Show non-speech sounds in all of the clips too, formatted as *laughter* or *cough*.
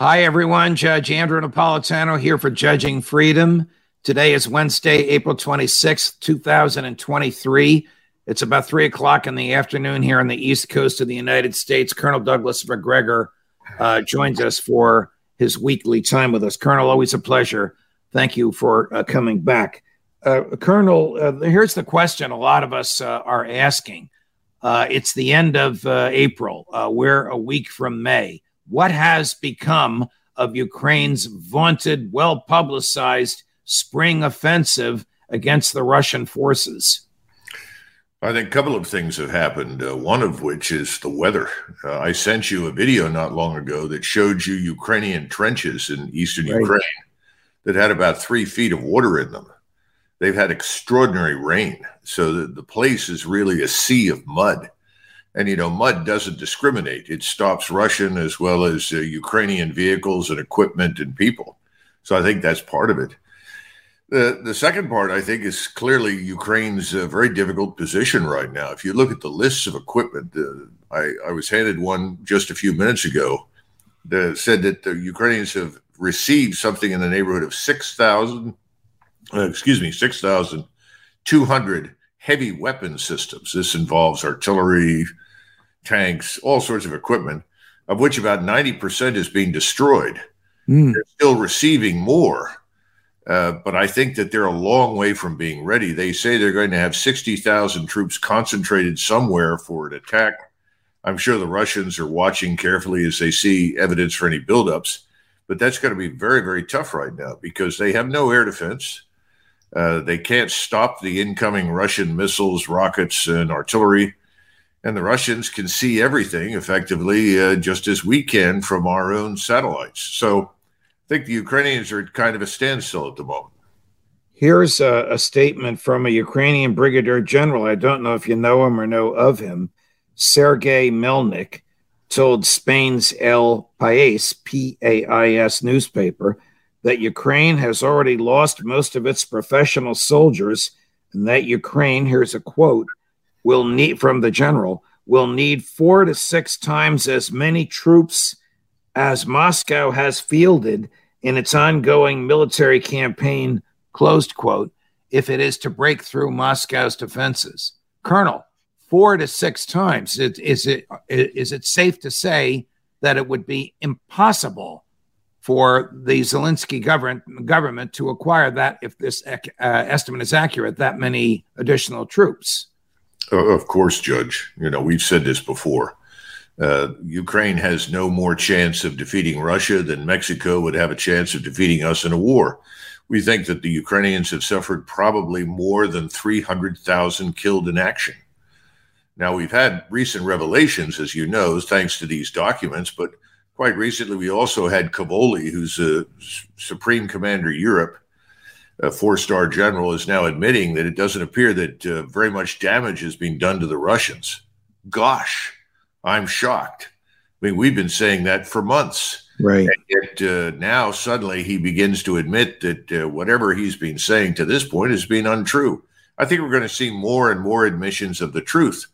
Hi, everyone. Judge Andrew Napolitano here for Judging Freedom. Today is Wednesday, April 26th, 2023. It's about three o'clock in the afternoon here on the East Coast of the United States. Colonel Douglas Macgregor uh, joins us for his weekly time with us. Colonel, always a pleasure. Thank you for uh, coming back. Uh, Colonel, uh, here's the question a lot of us uh, are asking. Uh, it's the end of April. we're a week from May what has become of Ukraine's vaunted, well publicized spring offensive against the Russian forces? I think a couple of things have happened. Uh, one of which is the weather. Uh, I sent you a video not long ago that showed you Ukrainian trenches in eastern right. Ukraine that had about three feet of water in them. They've had extraordinary rain, so the, the place is really a sea of mud. And, you know, mud doesn't discriminate. It stops Russian as well as uh, Ukrainian vehicles and equipment and people. So I think that's part of it. The, the second part, I think, is clearly Ukraine's uh, very difficult position right now. If you look at the lists of equipment, uh, I, I was handed one just a few minutes ago that said that the Ukrainians have received something in the neighborhood of 6,000, uh, excuse me, 6,200 heavy weapon systems. This involves artillery, tanks, all sorts of equipment, of which about 90% is being destroyed. Mm. They're still receiving more. Uh, but I think that they're a long way from being ready. They say they're going to have 60,000 troops concentrated somewhere for an attack. I'm sure the Russians are watching carefully as they see evidence for any buildups. But that's going to be very, very tough right now because they have no air defense. Uh, they can't stop the incoming Russian missiles, rockets, and artillery and the Russians can see everything effectively uh, just as we can from our own satellites. So I think the Ukrainians are kind of a standstill at the moment. Here's a, a, statement from a Ukrainian brigadier general. I don't know if you know him or know of him. Sergei Melnik told Spain's El País, P A I S newspaper, that Ukraine has already lost most of its professional soldiers and that Ukraine, here's a quote, will need from the general will need four to six times as many troops as Moscow has fielded in its ongoing military campaign, closed quote, if it is to break through Moscow's defenses. Colonel, four to six times. It, is, it, is it safe to say that it would be impossible for the Zelensky government, government to acquire that, if this uh, estimate is accurate, that many additional troops? Of course, Judge. You know, we've said this before. Uh, Ukraine has no more chance of defeating Russia than Mexico would have a chance of defeating us in a war. We think that the Ukrainians have suffered probably more than 300,000 killed in action. Now, we've had recent revelations, as you know, thanks to these documents, but quite recently we also had Cavoli, who's a Supreme Commander Europe, a four star general, is now admitting that it doesn't appear that uh, very much damage is being done to the Russians. Gosh, I'm shocked. I mean, we've been saying that for months. Right. And yet uh, now suddenly he begins to admit that uh, whatever he's been saying to this point has been untrue. I think we're going to see more and more admissions of the truth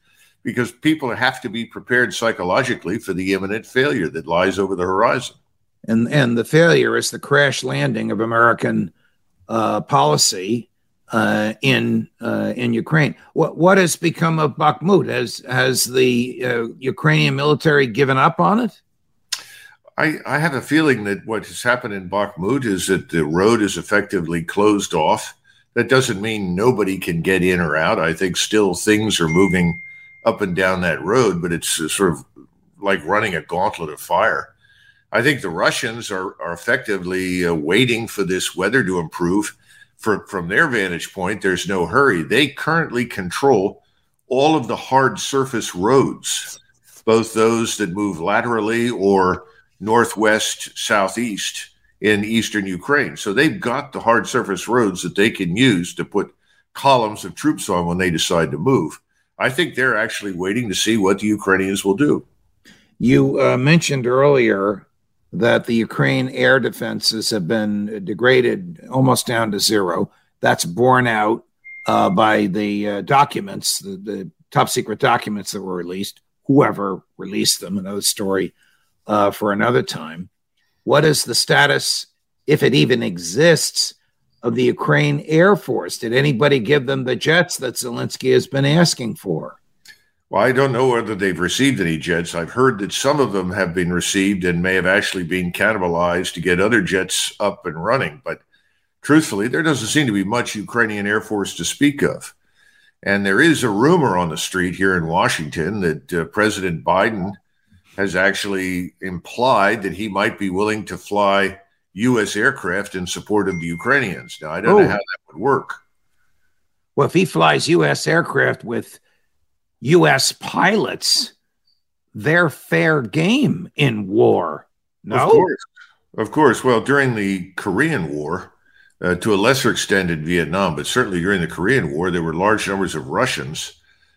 because people have to be prepared psychologically for the imminent failure that lies over the horizon. And and the failure is the crash landing of American uh, policy uh, in uh, in Ukraine. What what has become of Bakhmut? Has has the uh, Ukrainian military given up on it? I, I have a feeling that what has happened in Bakhmut is that the road is effectively closed off. That doesn't mean nobody can get in or out. I think still things are moving up and down that road, but it's sort of like running a gauntlet of fire. I think the Russians are, are effectively uh, waiting for this weather to improve for, from their vantage point, there's no hurry. They currently control all of the hard surface roads, both those that move laterally or northwest, southeast in eastern Ukraine. So they've got the hard surface roads that they can use to put columns of troops on when they decide to move. I think they're actually waiting to see what the Ukrainians will do. You uh, mentioned earlier that the Ukraine air defenses have been degraded almost down to zero. That's borne out uh, by the uh, documents, the, the, top secret documents that were released. Whoever released them, another story uh, for another time. What is the status, if it even exists, of the Ukraine Air Force? Did anybody give them the jets that Zelensky has been asking for? Well, I don't know whether they've received any jets. I've heard that some of them have been received and may have actually been cannibalized to get other jets up and running. But truthfully, there doesn't seem to be much Ukrainian Air Force to speak of. And there is a rumor on the street here in Washington that uh, President Biden has actually implied that he might be willing to fly U.S. aircraft in support of the Ukrainians. Now, I don't know how that would work. Well, if he flies U.S. aircraft with U.S. pilots, they're fair game in war. No, of course, of course. Well, during the Korean War, uh, to a lesser extent in Vietnam, but certainly during the Korean War, there were large numbers of Russians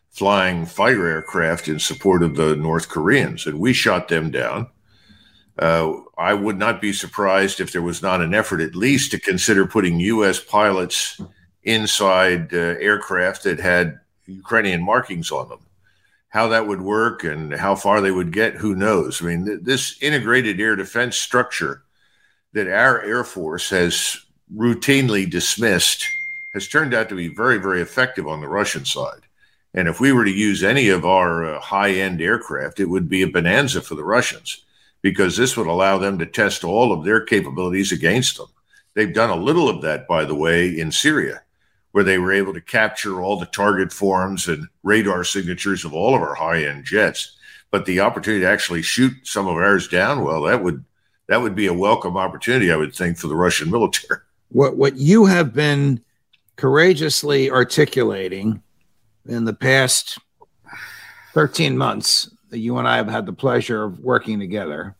flying fighter aircraft in support of the North Koreans, and we shot them down. Uh, I would not be surprised if there was not an effort, at least, to consider putting U.S. pilots inside uh, aircraft that had Ukrainian markings on them. How that would work and how far they would get, who knows? I mean, th- this integrated air defense structure that our Air Force has routinely dismissed has turned out to be very, very effective on the Russian side. And if we were to use any of our uh, high end aircraft, it would be a bonanza for the Russians because this would allow them to test all of their capabilities against them. They've done a little of that, by the way, in Syria, where they were able to capture all the target forms and radar signatures of all of our high end jets. But the opportunity to actually shoot some of ours down, well, that would that would be a welcome opportunity, I would think, for the Russian *laughs* military. What what you have been courageously articulating in the past 13 months you and I have had the pleasure of working together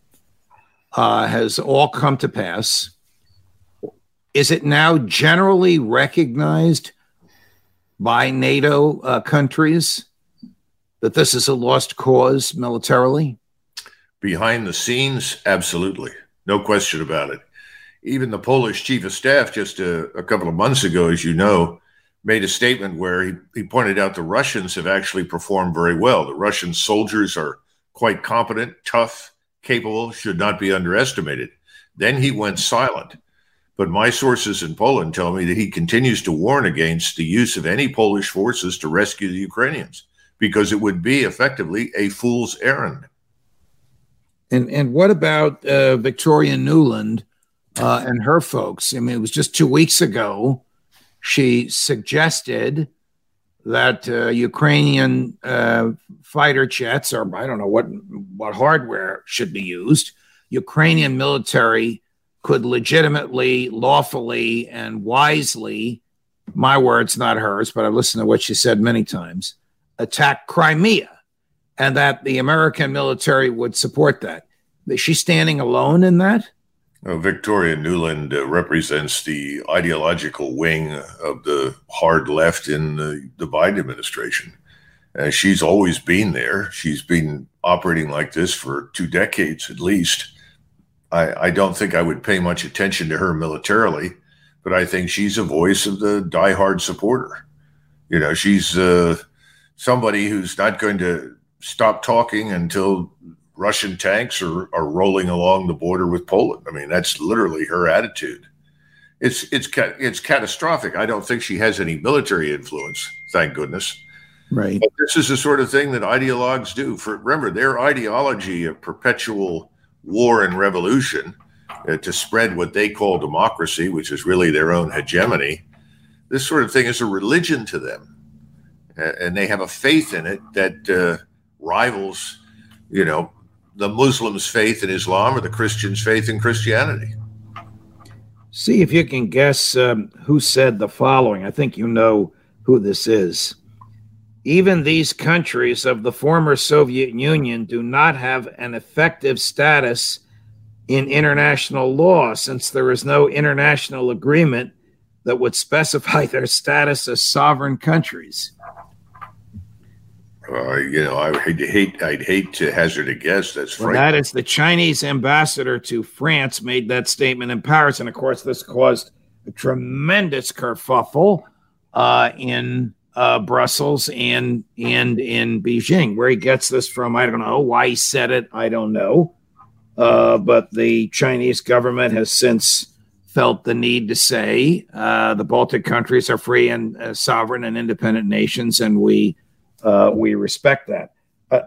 uh, has all come to pass. Is it now generally recognized by NATO uh, countries that this is a lost cause militarily? Behind the scenes, absolutely. No question about it. Even the Polish chief of staff, just a, a couple of months ago, as you know, made a statement where he, he pointed out the Russians have actually performed very well. The Russian soldiers are quite competent, tough, capable, should not be underestimated. Then he went silent. But my sources in Poland tell me that he continues to warn against the use of any Polish forces to rescue the Ukrainians because it would be effectively a fool's errand. And and what about uh, Victoria Nuland uh, and her folks? I mean, it was just two weeks ago she suggested that uh, Ukrainian uh, fighter jets, or I don't know what what hardware should be used, Ukrainian military could legitimately, lawfully, and wisely, my words, not hers, but I've listened to what she said many times, attack Crimea, and that the American military would support that. Is she standing alone in that? Uh, Victoria Nuland uh, represents the ideological wing of the hard left in the, the Biden administration. Uh, she's always been there. She's been operating like this for two decades at least. I, I don't think I would pay much attention to her militarily, but I think she's a voice of the diehard supporter. You know, she's uh, somebody who's not going to stop talking until Russian tanks are, are rolling along the border with Poland. I mean, that's literally her attitude. It's it's it's catastrophic. I don't think she has any military influence, thank goodness. Right. But this is the sort of thing that ideologues do. For remember, their ideology of perpetual war and revolution uh, to spread what they call democracy, which is really their own hegemony. This sort of thing is a religion to them, uh, and they have a faith in it that uh, rivals, you know, the Muslims' faith in Islam or the Christians' faith in Christianity. See if you can guess um, who said the following. I think you know who this is. Even these countries of the former Soviet Union do not have an effective status in international law since there is no international agreement that would *laughs* specify their status as sovereign countries. Uh, you know, I would hate I'd hate to hazard a guess. That's well, that is the Chinese ambassador to France made that statement in Paris, and of course, this caused a tremendous kerfuffle uh, in uh, Brussels and and in Beijing. Where he gets this from, I don't know. Why he said it, I don't know. Uh, but the Chinese government has since felt the need to say uh, the Baltic countries are free and uh, sovereign and independent nations, and we uh, we respect that.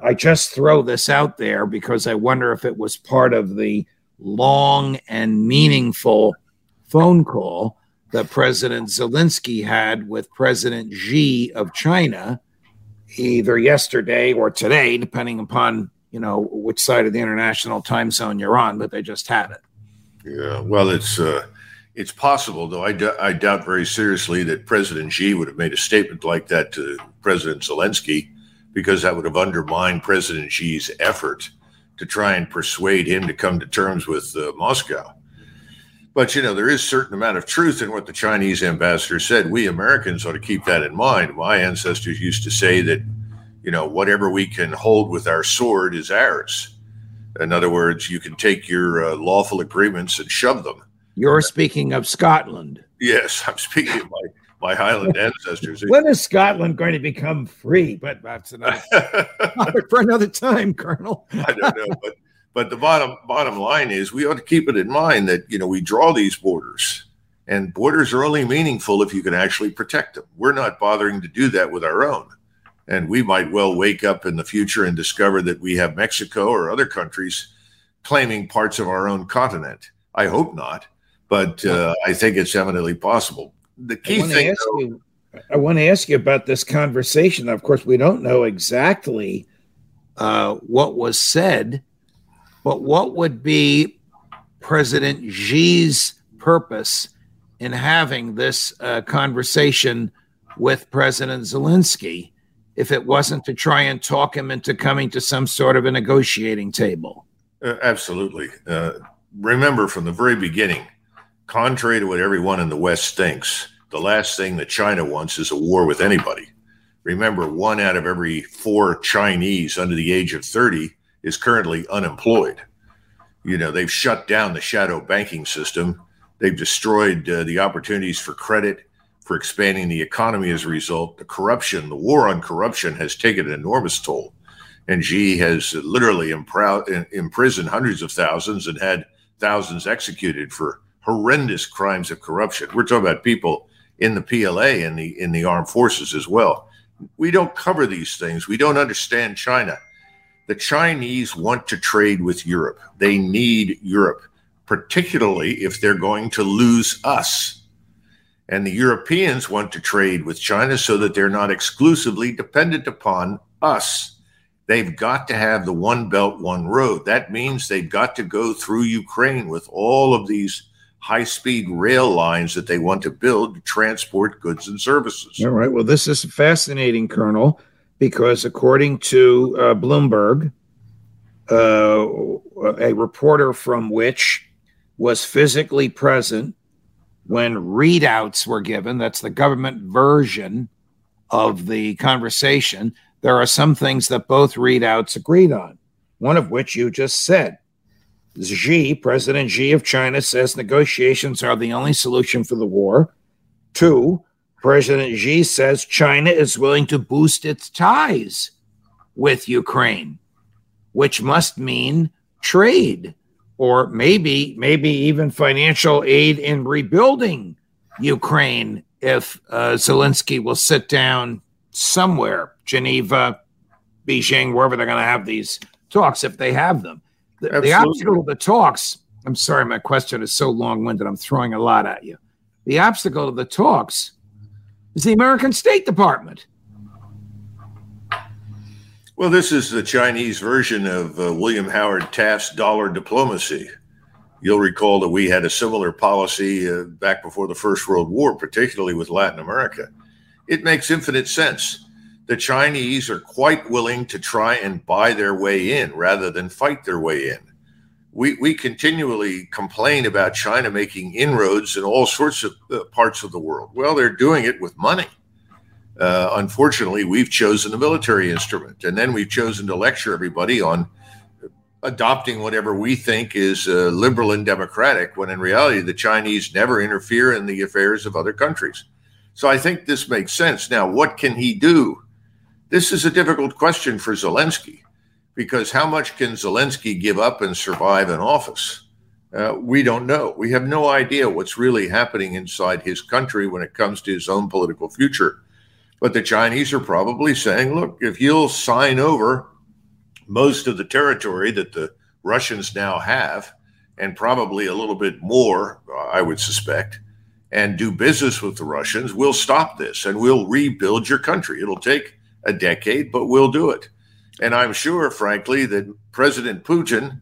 I just throw this out there because I wonder if it was part of the long and meaningful phone call that President Zelensky had with President Xi of China, either yesterday or today, depending upon you know which side of the international time zone you're on. But they just had it. Yeah, well, it's uh, it's possible, though. I, d- I doubt very seriously that President Xi would have made a statement like that to President Zelensky, because that would have undermined President Xi's effort to try and persuade him to come to terms with uh, Moscow. But you know, there is certain amount of truth in what the Chinese ambassador said. We Americans ought to keep that in mind. My ancestors used to say that, you know, whatever we can hold with our sword is ours. In other words, you can take your uh, lawful agreements and shove them you're speaking of Scotland. Yes, I'm speaking of my, my Highland *laughs* ancestors. when is Scotland going to become free? But that's another *laughs* for another time, Colonel. I don't know, but but the bottom bottom line is we ought to keep it in mind that you know we draw these borders, and borders are only meaningful if you can actually protect them. We're not bothering to do that with our own, and we might well wake up in the future and discover that we have Mexico or other countries claiming parts of our own continent. I hope not but uh, I think it's eminently possible. The key thing. Though, you, I want to ask you about this conversation. Of course, we don't know exactly uh, what was said, but what would be President Xi's purpose in having this uh, conversation with President Zelensky if it wasn't to try and talk him into coming to some sort of a negotiating table? Uh, absolutely. Uh, remember from the very beginning, contrary to what everyone in the West thinks, the last thing that China wants is a war with anybody. Remember, one out of every four Chinese under the age of 30 is currently unemployed. You know, they've shut down the shadow banking system. They've destroyed uh, the opportunities for credit, for expanding the economy as a result. The corruption, the war on corruption has taken an enormous toll. And Xi has literally imprisoned hundreds of thousands and had thousands executed for horrendous crimes of corruption. We're talking about people in the PLA and the in the armed forces as well. We don't cover these things. We don't understand China. The Chinese want to trade with Europe. They need Europe, particularly if they're going to lose us. And the Europeans want to trade with China so that they're not exclusively dependent upon us. They've got to have the one belt, one road. That means they've got to go through Ukraine with all of these high speed rail lines that they want to build to transport goods and services. All right. Well, this is fascinating, Colonel, because according to uh, Bloomberg, uh, a reporter from which was physically present when readouts were given, that's the government version of the conversation. There are some things that both readouts agreed on, one of which you just said Xi, President Xi of China, says negotiations are the only solution for the war. Two, President Xi says China is willing to boost its ties with Ukraine, which must mean trade or maybe maybe even financial aid in rebuilding Ukraine if uh, Zelensky will sit down somewhere, Geneva, Beijing, wherever they're going to have these talks, if they have them. The, the obstacle to the talks, I'm sorry, my question is so long winded. I'm throwing a lot at you. The obstacle to the talks is the American State Department. Well, this is the Chinese version of uh, William Howard Taft's dollar diplomacy. You'll recall that we had a similar policy uh, back before the First World War, particularly with Latin America. It makes infinite sense. The Chinese are quite willing to try and buy their way in rather than fight their way in. We, we continually complain about China making inroads in all sorts of uh, parts of the world. Well, they're doing it with money. Uh, unfortunately, we've chosen the military instrument, and then we've chosen to lecture everybody on adopting whatever we think is uh, liberal and democratic, when in reality, the Chinese never interfere in the affairs of other countries. So I think this makes sense. Now, what can he do? This is a difficult question for Zelensky because how much can Zelensky give up and survive in office? Uh, we don't know. We have no idea what's really happening inside his country when it comes to his own political future. But the Chinese are probably saying, look, if you'll sign over most of the territory that the Russians now have, and probably a little bit more, uh, I would suspect, and do business with the Russians, we'll stop this and we'll rebuild your country. It'll take a decade, but we'll do it. And I'm sure, frankly, that President Putin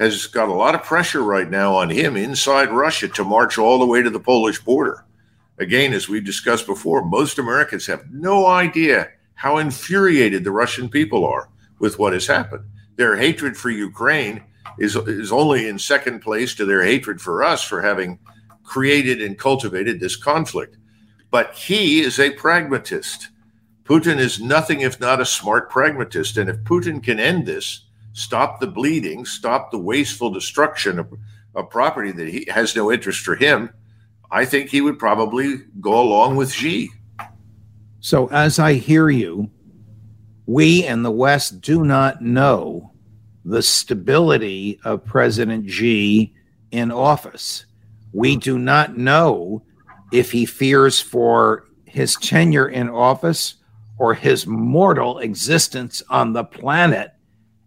has got a lot of pressure right now on him inside Russia to march all the way to the Polish border. Again, as we've discussed before, most Americans have no idea how infuriated the Russian people are with what has happened. Their hatred for Ukraine is, is only in second place to their hatred for us for having created and cultivated this conflict. But he is a pragmatist. Putin is nothing if not a smart pragmatist. And if Putin can end this, stop the bleeding, stop the wasteful destruction of, property that he has no interest for him, I think he would probably go along with Xi. So, as I hear you, we in the West do not know the stability of President Xi in office. We do not know if he fears for his tenure in office or his mortal existence on the planet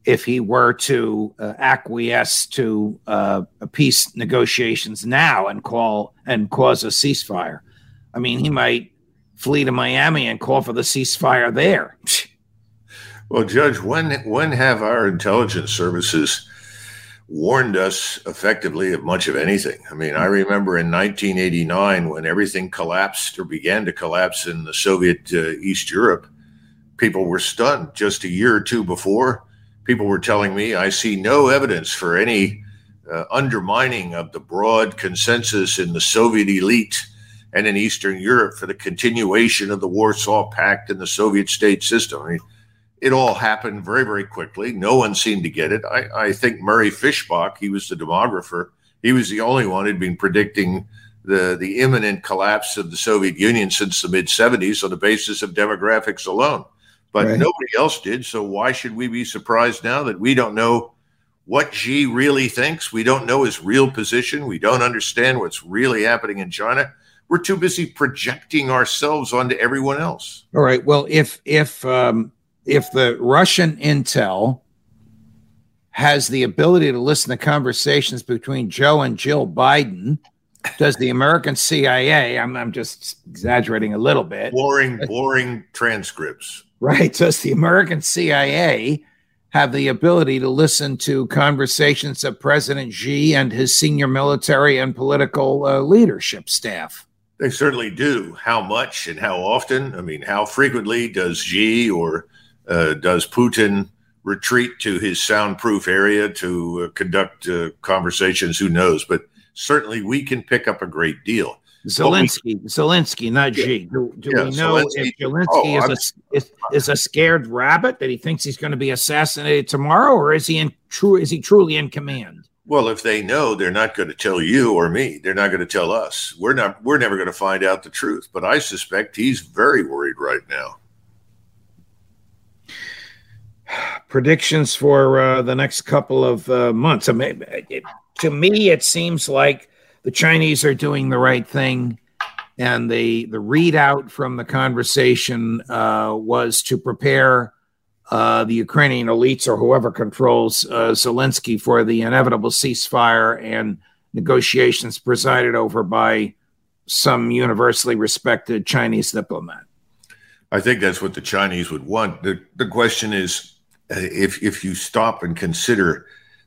if he were to uh, acquiesce to uh, peace negotiations now and call and cause a ceasefire. I mean, he might flee to Miami and call for the ceasefire there. *laughs* Well, Judge, when when have our intelligence services warned us effectively of much of anything? I mean, I remember in 1989 when everything collapsed or began to collapse in the Soviet uh, East Europe, people were stunned. Just a year or two before, people were telling me, "I see no evidence for any uh, undermining of the broad consensus in the Soviet elite." And in Eastern Europe for the continuation of the Warsaw Pact and the Soviet state system. I mean, it all happened very, very quickly. No one seemed to get it. I, I think Murray Feshbach, he was the demographer, he was the only one who'd been predicting the, the imminent collapse of the Soviet Union since the mid 70s on the basis of demographics alone. But right. nobody else did. So why should we be surprised now that we don't know what Xi really thinks? We don't know his real position. We don't understand what's really happening in China. We're too busy projecting ourselves onto everyone else. All right. Well, if if um, if the Russian intel has the ability to listen to conversations between Joe and Jill Biden, does the American CIA, I'm, I'm just exaggerating a little bit. Boring, boring transcripts. Right. Does the American CIA have the ability to listen to conversations of President Xi and his senior military and political uh, leadership staff? They certainly do. How much and how often? I mean, how frequently does Xi or does Putin retreat to his soundproof area to uh, conduct uh, conversations? Who knows? But certainly we can pick up a great deal. Zelensky, we, Zelensky, not Xi. Do, do yeah, we know Zelensky, if Zelensky oh, is, a, is, is, a scared rabbit that he thinks he's going to be assassinated tomorrow, or is he in true? Is he truly in command? Well, if they know, they're not going to tell you or me. They're not going to tell us. We're not. We're never going to find out the truth. But I suspect he's very worried right now predictions for uh, the next couple of uh, months. I mean, it, to me, it seems like the Chinese are doing the right thing, and the the readout from the conversation uh, was to prepare uh, the Ukrainian elites or whoever controls uh, Zelensky for the inevitable ceasefire and negotiations presided over by some universally respected Chinese diplomat. I think that's what the Chinese would want. The, the question is if if you stop and consider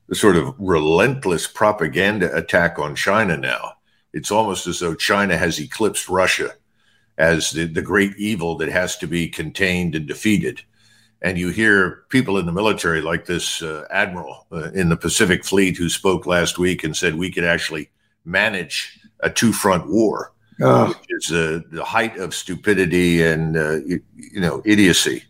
the sort of relentless propaganda attack on China now. It's almost as though China has eclipsed Russia as the, the great evil that has to be contained and defeated. And you hear people in the military, like this uh, admiral uh, in the Pacific Fleet, who spoke last week and said we could actually manage a two front war, oh. which is uh, the height of stupidity and uh, you, you, know idiocy.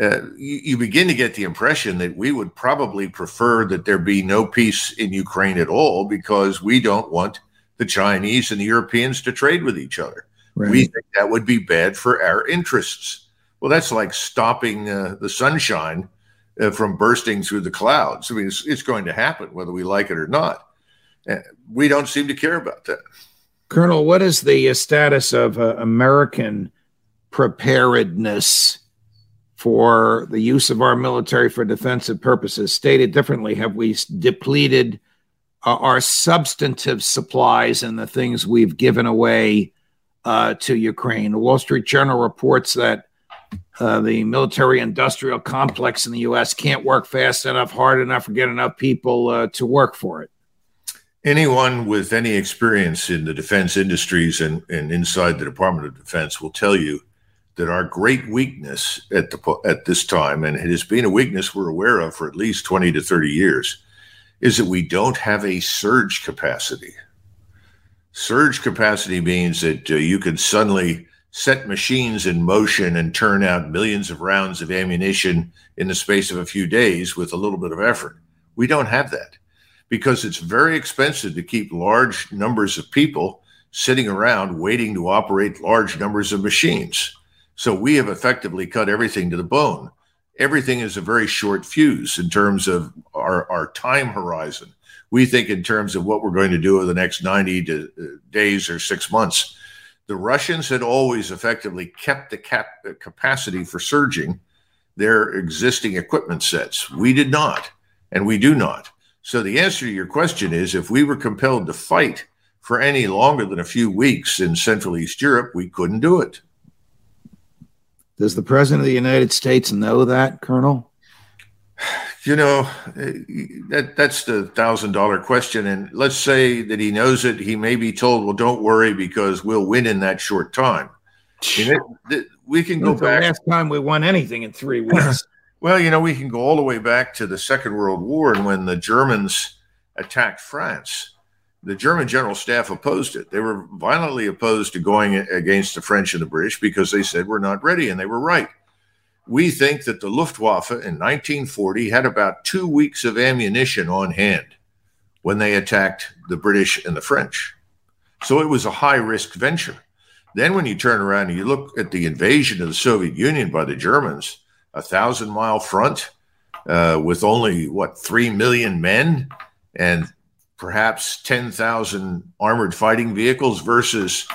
Uh, you, you, begin to get the impression that we would probably prefer that there be no peace in Ukraine at all because we don't want the Chinese and the Europeans to trade with each other. Right. We think that would be bad for our interests. Well, that's like stopping uh, the sunshine uh, from bursting through the clouds. I mean, it's, it's, going to happen whether we like it or not. Uh, we don't seem to care about that. Colonel, what is the uh, status of uh, American preparedness for the use of our military for defensive purposes? Stated differently, have we depleted uh, our substantive supplies and the things we've given away uh, to Ukraine. The Wall Street Journal reports that uh, the military industrial complex in the U.S. can't work fast enough, hard enough, or get enough people uh, to work for it. Anyone with any experience in the defense industries and, and inside the Department of Defense will tell you that our great weakness at the at this time, and it has been a weakness we're aware of for at least 20 to 30 years, is that we don't have a surge capacity. Surge capacity means that uh, you can suddenly set machines in motion and turn out millions of rounds of ammunition in the space of a few days with a little bit of effort. We don't have that because it's very expensive to keep large numbers of people sitting around waiting to operate large numbers of machines. So we have effectively cut everything to the bone everything is a very short fuse in terms of our, our time horizon. We think in terms of what we're going to do over the next 90 to, uh, days or six months. The Russians had always effectively kept the cap- uh, capacity for surging their existing equipment sets. We did not, and we do not. So the answer to your question is if we were compelled to fight for any longer than a few weeks in Central East Europe, we couldn't do it. Does the president of the United States know that, Colonel? You know, that that's the thousand dollar question. And let's say that he knows it. He may be told, "Well, don't worry, because we'll win in that short time." we can go back. last time we won anything in three weeks. *laughs* well, you know, we can go all the way back to the Second World War and when the Germans attacked France the German general staff opposed it. They were violently opposed to going against the French and the British because they said we're not ready, and they were right. We think that the Luftwaffe in 1940 had about two weeks of ammunition on hand when they attacked the British and the French. So it was a high risk venture. Then, when you turn around and you look at the invasion of the Soviet Union by the Germans, a thousand mile front uh, with only, what, three million men and perhaps 10,000 armored fighting vehicles versus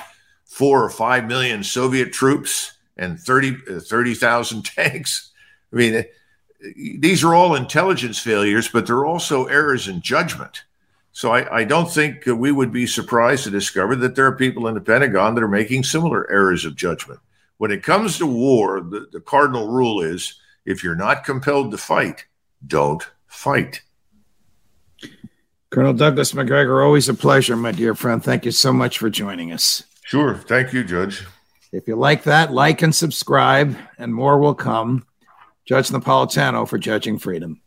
four or five million Soviet troops and 30,000 30, uh, *laughs* tanks. I mean, eh, these are all intelligence failures, but they're also errors in judgment. So I, I, don't think we would be surprised to discover that there are people in the Pentagon that are making similar errors of judgment. When it comes to war, the, the cardinal rule is if you're not compelled to fight, don't fight. Colonel Douglas Macgregor, always a pleasure, my dear friend. Thank you so much for joining us. Sure. Thank you, Judge. If you like that, like and subscribe, and more will come. Judge Napolitano for Judging Freedom.